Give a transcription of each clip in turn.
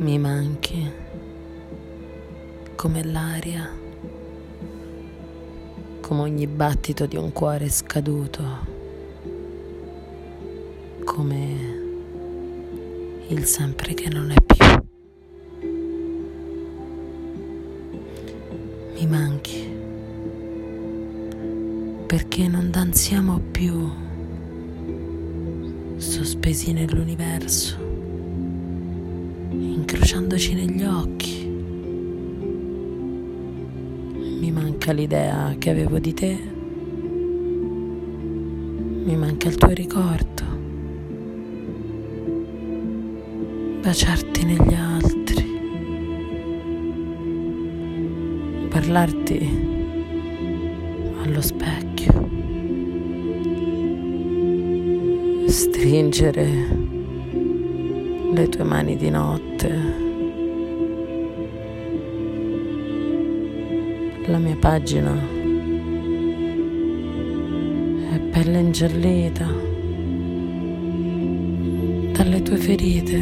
Mi manchi come l'aria, come ogni battito di un cuore scaduto, come il sempre che non è più. Mi manchi perché non danziamo più sospesi nell'universo, incrociandoci negli occhi. Mi manca l'idea che avevo di te, mi manca il tuo ricordo, baciarti negli altri, parlarti allo specchio. Stringere le tue mani di notte. La mia pagina è pelle ingiallita dalle tue ferite.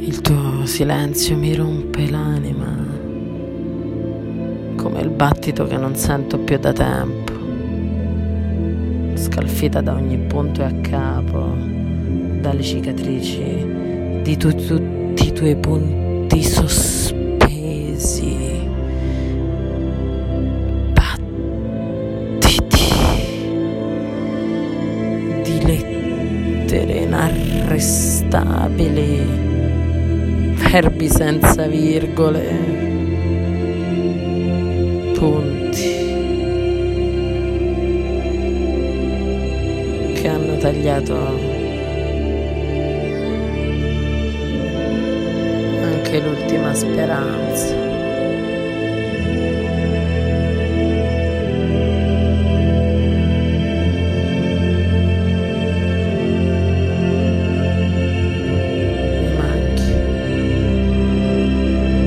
Il tuo silenzio mi rompe l'anima come il battito che non sento più da tempo, scalfita da ogni punto e a capo, dalle cicatrici di tu- tutti i tuoi punti sospesi. Battiti di lettere inarrestabili verbi senza virgole, punti che hanno tagliato anche l'ultima speranza.